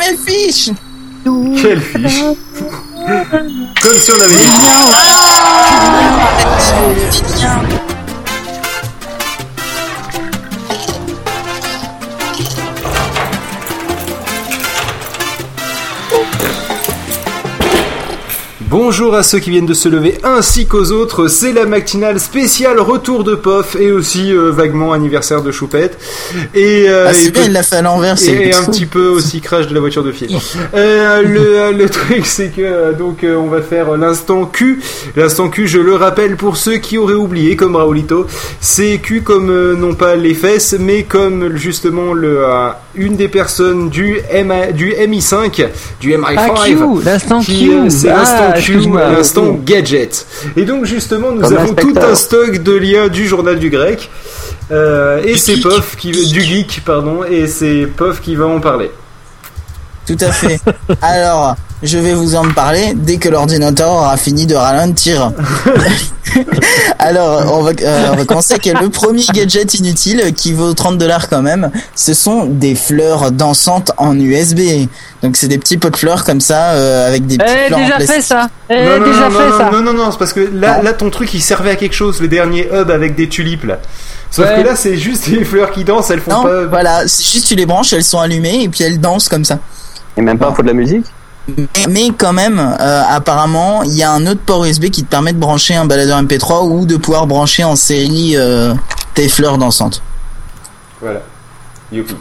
mes fiches Quelle fiche Comme si on avait Bonjour à ceux qui viennent de se lever ainsi qu'aux autres, c'est la matinale spéciale retour de POF et aussi euh, vaguement anniversaire de Choupette. Et, euh, Ah, et bien, il l'a fait à l'envers, c'est et un petit peu aussi crash de la voiture de fil. Euh, le, le truc c'est que euh, donc euh, on va faire l'instant Q. L'instant Q, je le rappelle pour ceux qui auraient oublié, comme Raoulito, c'est Q comme euh, non pas les fesses, mais comme justement le euh, une des personnes du MI, du MI5, du MI5. Ah, Q, l'instant qui, Q. euh, C'est Ah, l'instant Q, excuse-moi. l'instant gadget. Et donc justement, nous Comme avons tout un stock de liens du journal du grec. Euh, et c'est. Pof qui du geek pardon et c'est Pof qui va en parler. Tout à fait. Alors, je vais vous en parler dès que l'ordinateur aura fini de ralentir. Alors, on va, euh, on va commencer avec le premier gadget inutile qui vaut 30 dollars quand même. Ce sont des fleurs dansantes en USB. Donc, c'est des petits pots de fleurs comme ça euh, avec des petits Eh, déjà fait ça. Eh, non, non, déjà non, fait non, ça. non, non, non, c'est parce que là, Non. là, ton truc, il servait à quelque chose, le dernier hub avec des tulipes là. Sauf Ouais. que là, c'est juste des fleurs qui dansent, elles font Non, pas. voilà, c'est juste tu les branches, elles sont allumées et puis elles dansent comme ça. Et même pas, faut de la musique Mais, mais quand même, euh, apparemment, il y a un autre port USB qui te permet de brancher un baladeur MP3 ou de pouvoir brancher en série euh, tes fleurs dansantes. Voilà. Youpi.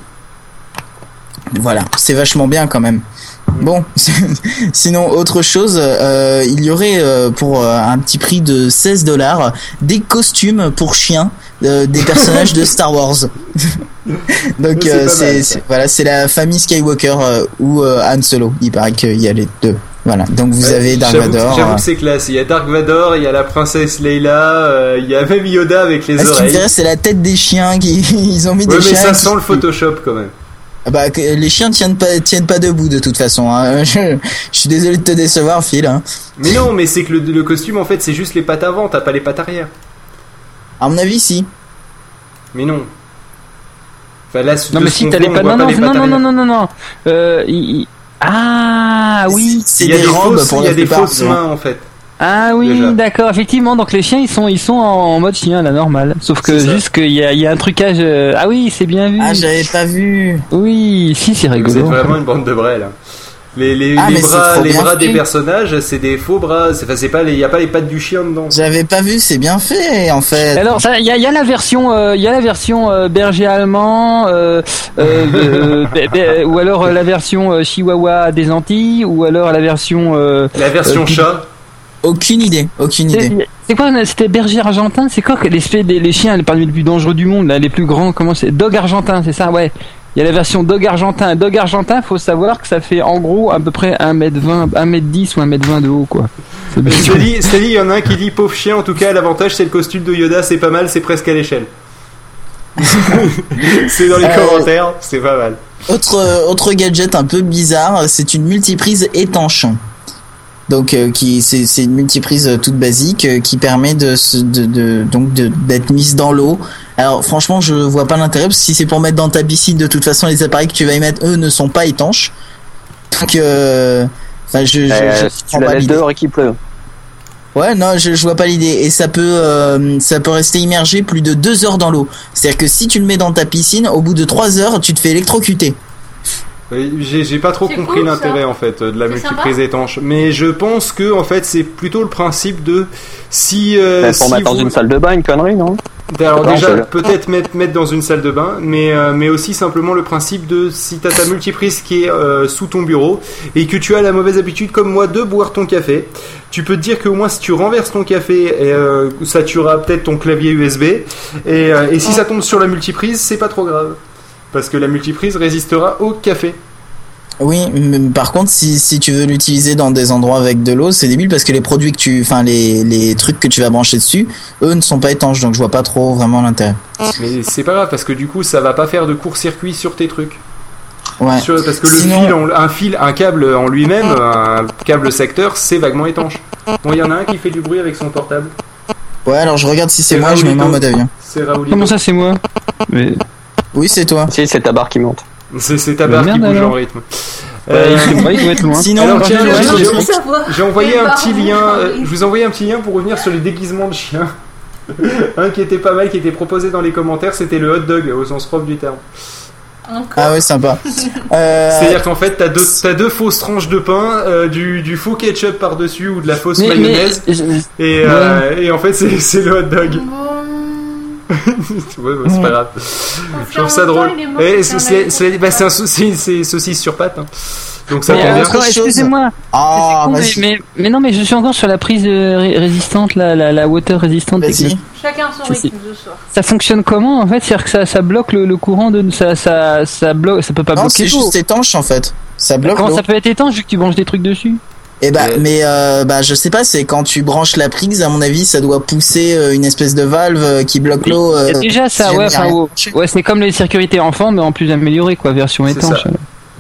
Voilà, c'est vachement bien quand même. Bon, sinon autre chose, euh, il y aurait euh, pour euh, un petit prix de 16 dollars des costumes pour chiens euh, des personnages de Star Wars. Donc C'est euh, c'est voilà, c'est la famille Skywalker euh, ou euh, Han Solo. Il paraît qu'il y a les deux. Voilà, donc vous Ouais, avez Dark Vador. J'avoue que c'est classe. Il y a Dark Vador, il y a la princesse Leila, il y a même Yoda avec les Ah, oreilles. c'est la tête des chiens qui ils ont mis Ouais, des mais chiens. ça qui- sent le Photoshop quand même. Ah Bah, les chiens tiennent pas tiennent pas debout de toute façon. hein. Je, je suis désolé de te décevoir, Phil. hein. Mais non, mais c'est que le, le costume en fait, c'est juste les pattes avant, t'as pas les pattes arrière. À mon avis, si. Mais non. Enfin, là, Non mais si t'as les Non pas non les non non non arrière. non non non. Euh, Ah oui. C'est Il y a des, des robes pour il y a la des fausses mains en fait. Ah oui, d'accord. Effectivement, donc les chiens ils sont ils sont en mode chien là normal. Sauf que C'est juste qu'il y a il y a un trucage. euh, Ah oui, c'est bien vu. Ah, j'avais pas vu. Oui, si c'est Vous êtes rigolo. vraiment une bande de brels. hein. Les, les, Ah, les bras, les bras des personnages, c'est des faux bras. C'est, enfin, c'est pas les, y a pas les pattes du chien dedans. J'avais pas vu, c'est bien fait en fait. Alors il y a, il y a la version, euh, il y a la version euh, berger allemand, euh, euh, euh, ou alors euh, la version euh, chihuahua des Antilles, ou alors la version. euh, La version Euh, chat. Aucune idée, aucune idée. c'est c'est quoi C'était berger argentin? C'est quoi l'espèce des les chiens les parmi les plus dangereux du monde, là, les plus grands Comment c'est? Dog argentin, c'est ça? Ouais. Il y a la version dog argentin. Dog argentin, faut savoir que ça fait en gros à peu près 1m20, 1m10 ou 1m20 de haut, quoi. C'est c'est-à-dire, il y en a un qui dit pauvre chien. En tout cas, l'avantage c'est le costume de Yoda, c'est pas mal, c'est presque à l'échelle. c'est dans les Euh, commentaires, c'est pas mal. Autre euh, autre gadget un peu bizarre, c'est une multiprise étanche. Donc euh, qui c'est c'est une multiprise euh, toute basique euh, qui permet de se- de, de donc de d'être mise dans l'eau. Alors franchement, je vois pas l'intérêt parce que si c'est pour mettre dans ta piscine, de toute façon les appareils que tu vas y mettre eux ne sont pas étanches. Donc euh, enfin je je, Euh, je si Tu la laisses dehors et qu'il pleut. Ouais, non, je, je vois pas l'idée. Et ça peut, euh, ça peut rester immergé plus de deux heures dans l'eau. C'est-à-dire que si tu le mets dans ta piscine, au bout de trois heures, tu te fais électrocuter. J'ai, pas trop compris cool, l'intérêt en fait de la multiprise sympa. étanche, mais je pense que en fait c'est plutôt le principe de si euh, Bah, pour si mettre dans vous- une salle de bain, une connerie, non? Alors Non, déjà peut-être mettre mettre dans une salle de bain, mais euh, mais aussi simplement le principe de si t'as ta multiprise qui est euh, sous ton bureau et que tu as la mauvaise habitude comme moi de boire ton café, tu peux te dire qu'au moins si tu renverses ton café, et, euh, ça tuera peut-être ton clavier USB et, euh, et si ça tombe sur la multiprise, c'est pas trop grave parce que la multiprise résistera au café. Oui, mais par contre, si, si tu veux l'utiliser dans des endroits avec de l'eau, c'est débile parce que les produits que tu, enfin les, les trucs que tu vas brancher dessus, eux ne sont pas étanches, donc je vois pas trop vraiment l'intérêt. Mais c'est pas grave parce que du coup ça va pas faire de court-circuit sur tes trucs. Ouais. Sur- parce que le Sinon- fil, en- un fil, un câble en lui-même, un câble secteur, c'est vaguement étanche. Bon, il y en a un qui fait du bruit avec son portable. Ouais, alors je regarde si c'est moi, je me mets en mode avion. Comment ça, c'est moi? Mais Oui, c'est toi. Si, c'est ta barre qui monte. C'est ta Bah, barre qui bouge alors. en rythme. Euh, il doit être loin. Sinon, Alors, tiens, ouais, j'ai- envoyé un petit lien. euh, Je vous ai envoyé un petit lien pour revenir sur les déguisements de chiens. un qui était pas mal, qui était proposé dans les commentaires, c'était le hot dog au sens propre du terme. Encore. Ah ouais, sympa. Euh, C'est-à-dire qu'en fait, t'as deux, fausses tranches de pain, euh, du, du faux ketchup par-dessus ou de la fausse Mais, mayonnaise. Et, euh, et en fait, c'est c'est le hot dog. Bon, ouais, c'est pas grave. Je trouve ça drôle. Et c'est- c'est c'est- bah, c'est un saucisse sur pâte. hein. Donc ça tombe euh, bien. excusez-moi. Ah, con, mais, mais, mais non, mais je suis encore sur la prise euh, ré- résistante, la, la, la water résistante. Chacun son rythme ce soir. Ça fonctionne comment en fait? C'est-à-dire que ça, ça bloque le, le courant de ça, ça, ça bloque, ça peut pas Non, bloquer c'est juste étanche en fait. Ça bloque Comment ça peut être étanche vu que tu branches des trucs dessus? Et bah, Euh. mais euh, bah, je sais pas, c'est quand tu branches la prise, à mon avis, ça doit pousser euh, une espèce de valve euh, qui bloque l'eau. Euh, déjà ça, si ouais, enfin, ouais, c'est comme les sécurités enfants, mais en plus amélioré, quoi, version étanche. ça.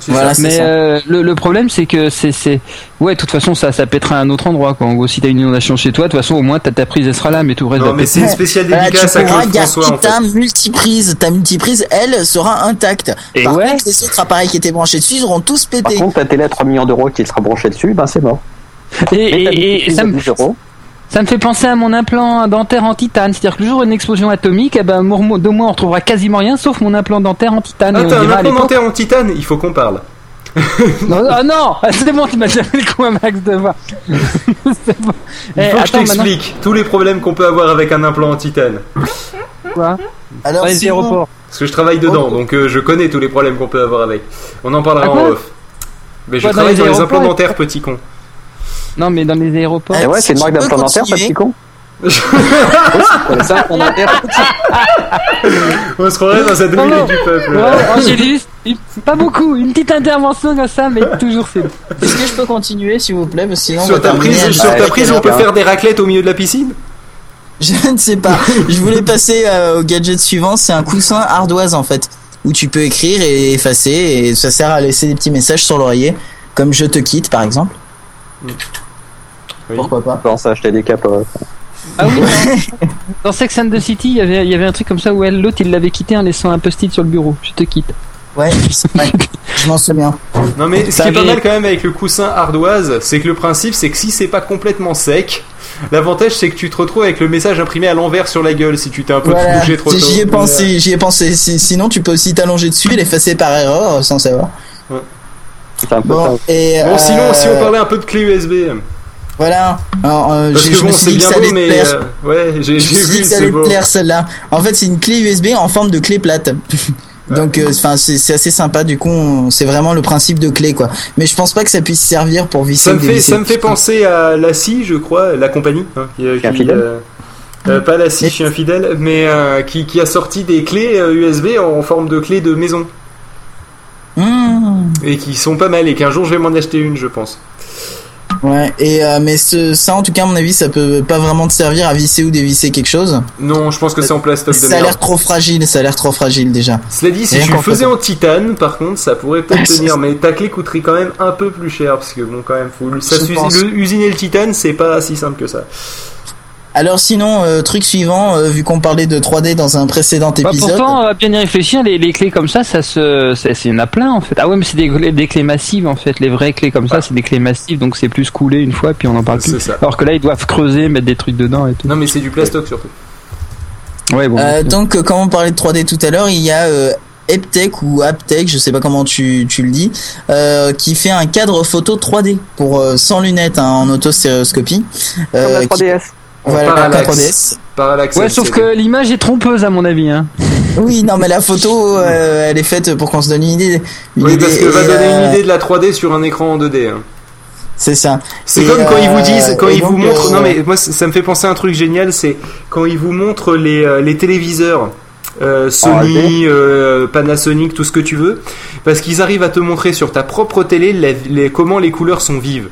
Voilà, ça. Mais ça. euh, le, le problème, c'est que c'est, c'est, ouais, de toute façon, ça, ça pètera à un autre endroit, quoi. En gros, si t'as une inondation chez toi, de toute façon, au moins, t'as ta prise, elle sera là, mais tout le reste Non, mais c'est une spéciale dédicace tu à Claude François en fait. ta multiprise. Ta multiprise, elle, sera intacte. Et Par ouais. contre, les autres appareils qui étaient branchés dessus, ils auront tous Par pété. contre, ta télé à 3 millions d'euros qui sera branchée dessus, ben c'est mort. Et, et, et prise ça me, 10 euros. Ça me fait penser à mon implant dentaire en titane. C'est-à-dire que le jour où une explosion atomique, eh ben, de moi, on retrouvera quasiment rien, sauf mon implant dentaire en titane. Ah, et on t'as un implant dentaire en titane Il faut qu'on parle. Non, ah non, c'est bon, tu m'as déjà fait le coup à Max de voir. c'est bon. Il Eh, faut que je attends, maintenant, t'explique tous les problèmes qu'on peut avoir avec un implant en titane. quoi? Alors, les aéroports. Parce que je travaille dedans, Oh. donc euh, je connais tous les problèmes qu'on peut avoir avec. On en parlera Ah, en off. Mais je Quoi, dans travaille les dans les implants et- dentaires, petit con. Non, mais dans les aéroports. Et ouais, c'est une marque peux d'implant dentaire, ça, continuer. petit con. C'est dentaire. On se croirait dans un non. demi du peuple. Ouais, Angélus, pas beaucoup, une petite intervention comme ça, mais toujours c'est bon. Est-ce que je peux continuer, s'il vous plaît Parce sinon, on Sur ta prise, sur Ouais, ta prise, on peut faire des raclettes au milieu de la piscine? Je ne sais pas. Je voulais passer euh, au gadget suivant. C'est un coussin ardoise en fait, où tu peux écrire et effacer, et ça sert à laisser des petits messages sur l'oreiller, comme je te quitte par exemple. Oui. Pourquoi pas Je pense à acheter des capes. euh, Ah oui, dans, dans Sex and the City, il y avait, il y avait un truc comme ça où elle, l'autre, il l'avait quitté en laissant un post-it sur le bureau. Je te quitte. Ouais, je m'en souviens. Non mais ce qui est pas mal quand même avec le coussin ardoise, c'est que le principe c'est que si c'est pas complètement sec, l'avantage c'est que tu te retrouves avec le message imprimé à l'envers sur la gueule si tu t'es un peu Voilà, touché trop tôt. j'y ai pensé, j'y ai pensé. Si- Sinon, tu peux aussi t'allonger dessus et l'effacer par erreur sans savoir. C'est un peu Bon, ça. et euh, Bon sinon si euh, on parlait un peu de clé USB, Voilà. Alors, euh, parce j'ai- que je me bon suis dit que ça allait mais plaire. euh, ouais j'ai j'ai vu que ça c'est allait te beau. plaire celle-là. En fait, c'est une clé USB en forme de clé plate. Donc, euh, enfin, c'est c'est assez sympa. Du coup, on- c'est vraiment le principe de clé, quoi. Mais je pense pas que ça puisse servir pour visser. Ça me fait ça me fait penser à la scie je crois, la compagnie hein, qui, qui, Infidèle euh, euh, pas la scie, je suis infidèle, mais euh, qui, qui a sorti des clés euh, USB en forme de clés de maison Mmh. Et qui sont pas mal et qu'un jour je vais m'en acheter une je pense. Ouais. Et euh, mais ce, ça, en tout cas, à mon avis, ça peut pas vraiment te servir à visser ou dévisser quelque chose. Non, je pense que c'est en plastoc de Ça a l'air trop fragile. Ça a l'air trop fragile déjà. Cela dit, si qu'en le faisais en titane, par contre, ça pourrait peut-être tenir, mais ta clé coûterait quand même un peu plus cher, parce que bon, quand même, faut ça Je usiner le titane, c'est pas si simple que ça. Alors sinon, euh, truc suivant, euh, vu qu'on parlait de 3D dans un précédent Bah, épisode. pourtant, à bien y réfléchir, les, les clés comme ça, ça se, c'est, c'est- il y en a plein en fait. Ah ouais, mais c'est des, clés- des clés massives en fait. Les vraies clés comme ça, c'est des clés massives, donc c'est plus coulé une fois, puis on en parle plus. C'est ça. Alors que là, ils doivent creuser, mettre des trucs dedans et tout. Non, mais c'est du plastoc surtout. Ouais, bon. Euh, donc, euh, comme on parlait de 3D tout à l'heure, il y a euh, Eptech ou Aptech, je sais pas comment tu, tu le dis, euh, qui fait un cadre photo 3D pour euh, sans lunettes hein, en autostéréoscopie. Comme Euh, la qui- 3DS. voilà, Parallax. la 3DS. Parallax. ouais, sauf que l'image est trompeuse à mon avis. Hein. Oui, non, mais la photo, euh, elle est faite pour qu'on se donne une idée. Une Oui, idée, parce que va donner euh, une idée de la 3D sur un écran en 2D. hein. C'est ça. C'est comme quand ils vous euh, disent, quand et ils vous montrent. euh, Non, mais moi, ça me fait penser à un truc génial, c'est quand ils vous montrent les, euh, les téléviseurs. euh, Sony, euh, Panasonic, tout ce que tu veux, parce qu'ils arrivent à te montrer sur ta propre télé les- comment les couleurs sont vives.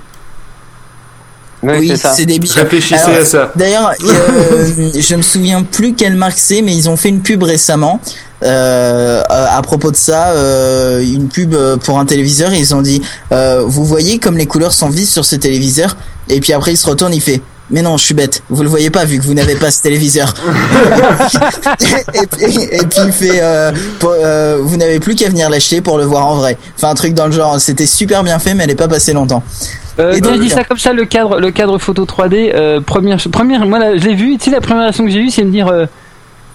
Oui, c'est ça. c'est débile. Réfléchissez Alors, à ça. D'ailleurs, euh, je me souviens plus quelle marque c'est, mais ils ont fait une pub récemment euh, à propos de ça, euh, une pub euh, pour un téléviseur. Et ils ont dit, euh, vous voyez comme les couleurs sont vives sur ce téléviseur. Et puis après, il se retourne, il fait, Mais non, je suis bête. Vous le voyez pas vu que vous n'avez pas ce téléviseur. et, puis, et puis il fait, euh, pour- euh, vous n'avez plus qu'à venir l'acheter pour le voir en vrai. Enfin un truc dans le genre. C'était super bien fait, mais elle est pas passée longtemps. Euh, Et je dis ça comme ça, le cadre, le cadre photo 3D, euh, première, première, moi là, je l'ai vu. Tu sais, la première réaction que j'ai eue, c'est de me dire, euh,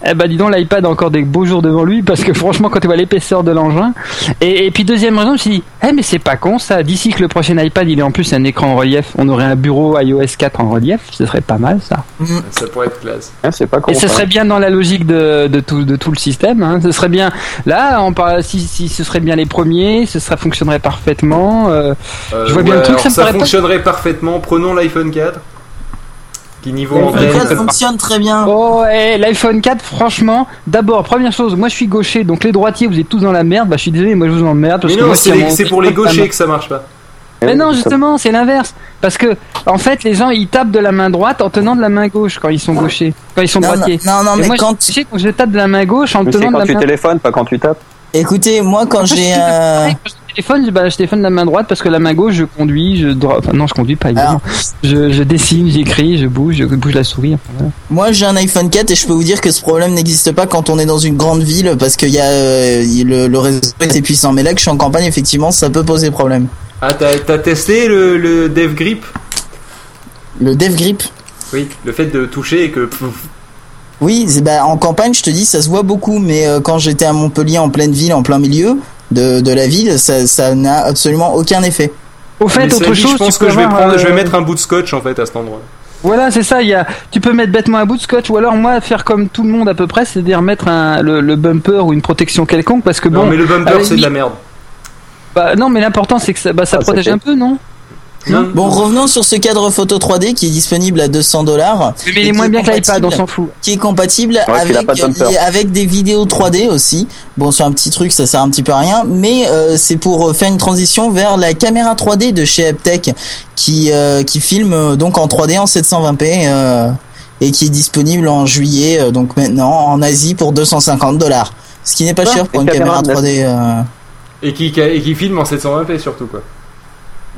eh ben dis donc, l'iPad a encore des beaux jours devant lui, parce que franchement, quand tu vois l'épaisseur de l'engin. Et, et puis deuxième raison, je me suis dit, eh mais c'est pas con ça. D'ici que le prochain iPad, il est en plus un écran en relief, on aurait un bureau iOS 4 en relief, ce serait pas mal ça. Ça pourrait être classe. Hein, c'est pas con. Et ce ça. serait bien dans la logique de, de tout de tout le système. Hein. Ce serait bien. Là, on parle si, si ce serait bien les premiers, ce serait fonctionnerait parfaitement. euh, Euh, Je vois bien le truc, ça me paraît pas- fonctionnerait parfaitement. Prenons l'iPhone 4. Qui niveau L'iPhone antenne. 4 fonctionne très bien. Oh, et l'iPhone 4, franchement, d'abord, première chose, moi je suis gaucher, donc les droitiers, vous êtes tous dans la merde. Bah, je suis désolé, moi je vous emmerde. Parce Mais que non, c'est pour les gauchers que ça marche pas. Mais non, justement, c'est l'inverse. Parce que, en fait, les gens ils tapent de la main droite en tenant de la main gauche quand ils sont gauchers, quand ils sont Non, droitiers. non, non, mais moi, quand, je, sais quand je tape de la main gauche en Mais tenant de quand la tu main téléphones, pas quand tu tapes. écoutez, moi quand j'ai, euh, Quand téléphone, je, bah, je téléphone de la main droite parce que la main gauche, je conduis, je dro- enfin, non, je conduis pas évidemment. Je, je dessine, j'écris, je bouge, je bouge la souris. enfin, voilà. Moi j'ai un iPhone 4 et je peux vous dire que ce problème n'existe pas quand on est dans une grande ville parce qu'il y a euh, le, le réseau est puissant. Mais là que je suis en campagne, effectivement, ça peut poser problème. Ah, t'as t'as testé le, le Dev Grip? Le Dev Grip, Oui, le fait de toucher et que. oui, bah, en campagne, je te dis, ça se voit beaucoup. Mais euh, quand j'étais à Montpellier, en pleine ville, en plein milieu de, de la ville, ça ça n'a absolument aucun effet. Au fait, mais autre dit, chose, je pense tu peux que je vais, avoir, prendre, je vais euh, mettre un bout de scotch en fait à cet endroit. Voilà, c'est ça. Il y a, tu peux mettre bêtement un bout de scotch, ou alors moi faire comme tout le monde à peu près, c'est-à-dire mettre un, le, le bumper ou une protection quelconque, parce que non, bon, mais le bumper c'est de la merde. bah, non, mais l'important c'est que ça, bah, ça Ah, protège un peu, non? Non. Bon, revenons sur ce cadre photo 3D qui est disponible à 200 dollars. Mais il est moins bien que l'iPad, on s'en fout. qui est compatible avec, de des vidéos 3D aussi. Bon, c'est un petit truc, ça sert un petit peu à rien, mais euh, c'est pour euh, faire une transition vers la caméra 3D de chez Aptech qui euh, qui filme euh, donc en 3D en 720p euh, et qui est disponible en juillet euh, donc maintenant en Asie pour 250 dollars. Ce qui n'est pas Ah, cher pour une caméra caméra 3D. euh, Et qui, et qui filme en 720p surtout quoi.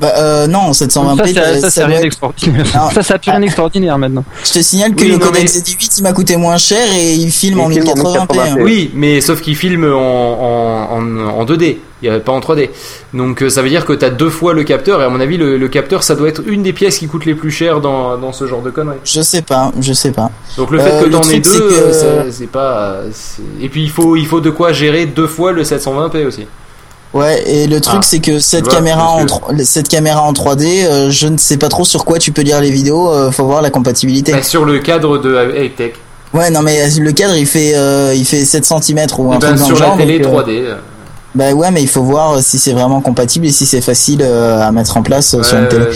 Bah, euh, non, en 720p. ça, c'est- euh, ça, ça rien d'extraordinaire. Ça, ça a plus rien d'extraordinaire maintenant. Je te signale que Oui, le codec mais- Z8 il m'a coûté moins cher et il filme Il en filme en 1080p. 1080p. Oui, mais sauf qu'il filme en, en, en, en 2D, il y a pas en 3D. Donc euh, ça veut dire que t'as deux fois le capteur, et à mon avis, le, le capteur, ça doit être une des pièces qui coûte les plus chères dans, dans ce genre de conneries. Je sais pas, je sais pas. Donc le Euh, fait que le t'en aies deux, que- euh, c'est- pas. Et puis il faut, il faut de quoi gérer deux fois le 720p aussi. Ouais, et le truc Ah, c'est que cette caméra en cette caméra en 3D, euh, je ne sais pas trop sur quoi tu peux lire les vidéos, euh, faut voir la compatibilité. Bah, sur le cadre de Hightech, Ouais, non mais euh, le cadre il fait euh, il fait 7 cm ou un et ben, truc dans sur le la télé donc, euh, 3D. euh, bah ouais, mais il faut voir euh, si c'est vraiment compatible et si c'est facile euh, à mettre en place euh, sur une télé.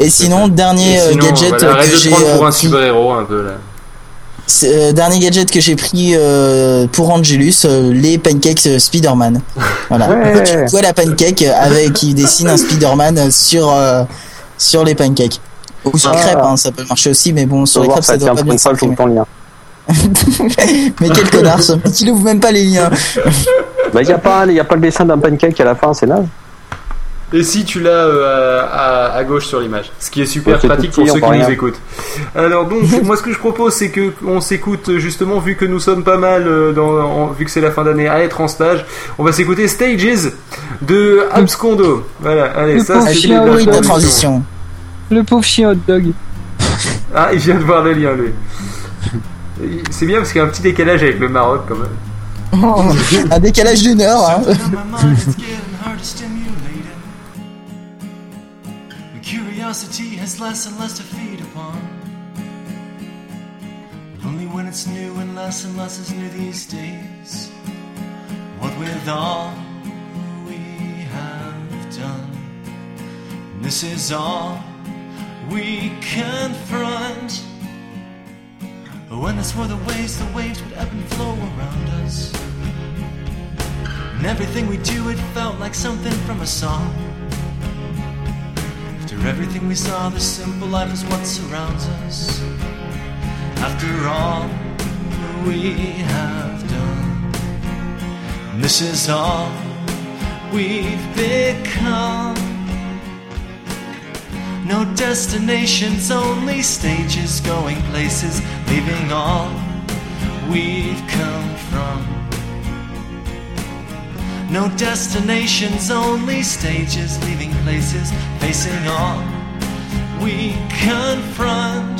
Et sinon, dernier et euh, sinon, gadget voilà, euh, que j'ai pour euh, un super héros un peu là. Euh, dernier gadget que j'ai pris euh, pour Angelus, euh, les pancakes euh, Spider-Man. Voilà. Ouais. Tu vois la pancake avec qui dessine un Spider-Man sur euh, sur les pancakes. Ou sur Ah. crêpes, hein, ça peut marcher aussi, mais bon, sur les crêpes, ça ça doit pas bien s'imprimer. mais quel connard, ce mec, il ouvre même pas les liens. Bah, y a pas, y a pas le dessin d'un pancake à la fin, c'est naze. Et si tu l'as euh, à, à gauche sur l'image, ce qui est super Ouais, pratique pour ceux qui nous écoutent. Alors donc, moi ce que je propose, c'est que on s'écoute justement, vu que nous sommes pas mal, euh, dans, en- vu que c'est la fin d'année, à être en stage, on va s'écouter Stages de Abscondo. Voilà, allez, Le ça c'est la transition. transition. Le pauvre chien hot dog. Ah, il vient de voir le lien, lui. C'est bien parce qu'il y a un petit décalage avec le Maroc quand même. un décalage d'une heure. Hein. curiosity has less and less to feed upon. Only when it's new and less and less is new these days. What with all we have done, this is all we confront. When oh, this were the ways, the waves would ebb and flow around us. And everything we do, it felt like something from a song. Everything we saw, the simple life is what surrounds us. After all we have done, and this is all we've become. No destinations, only stages going places, leaving all we've come from. No destinations, only stages, leaving places, facing all we confront.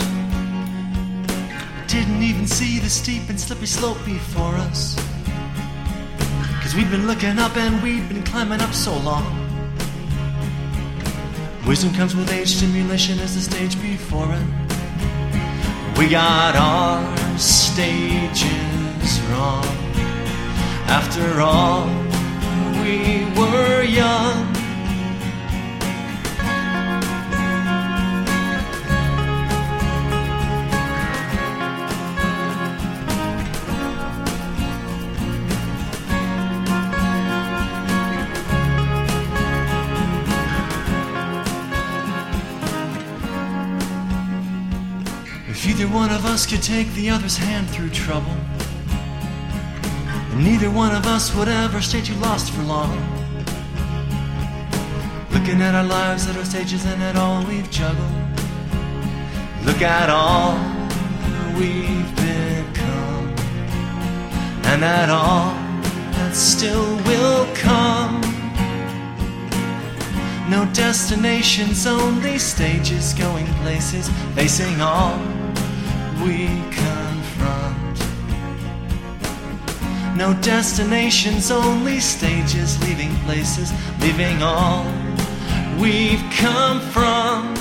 Didn't even see the steep and slippery slope before us. Cause we've been looking up and we've been climbing up so long. Wisdom comes with age, stimulation is the stage before it. We got our stages wrong. After all, young. If either one of us could take the other's hand through trouble, and neither one of us would ever stay too lost for long. Looking at our lives, at our stages, and at all we've juggled. Look at all we've become, and at all that still will come. No destinations, only stages, going places, facing all we confront. No destinations, only stages, leaving places, leaving all we've come from.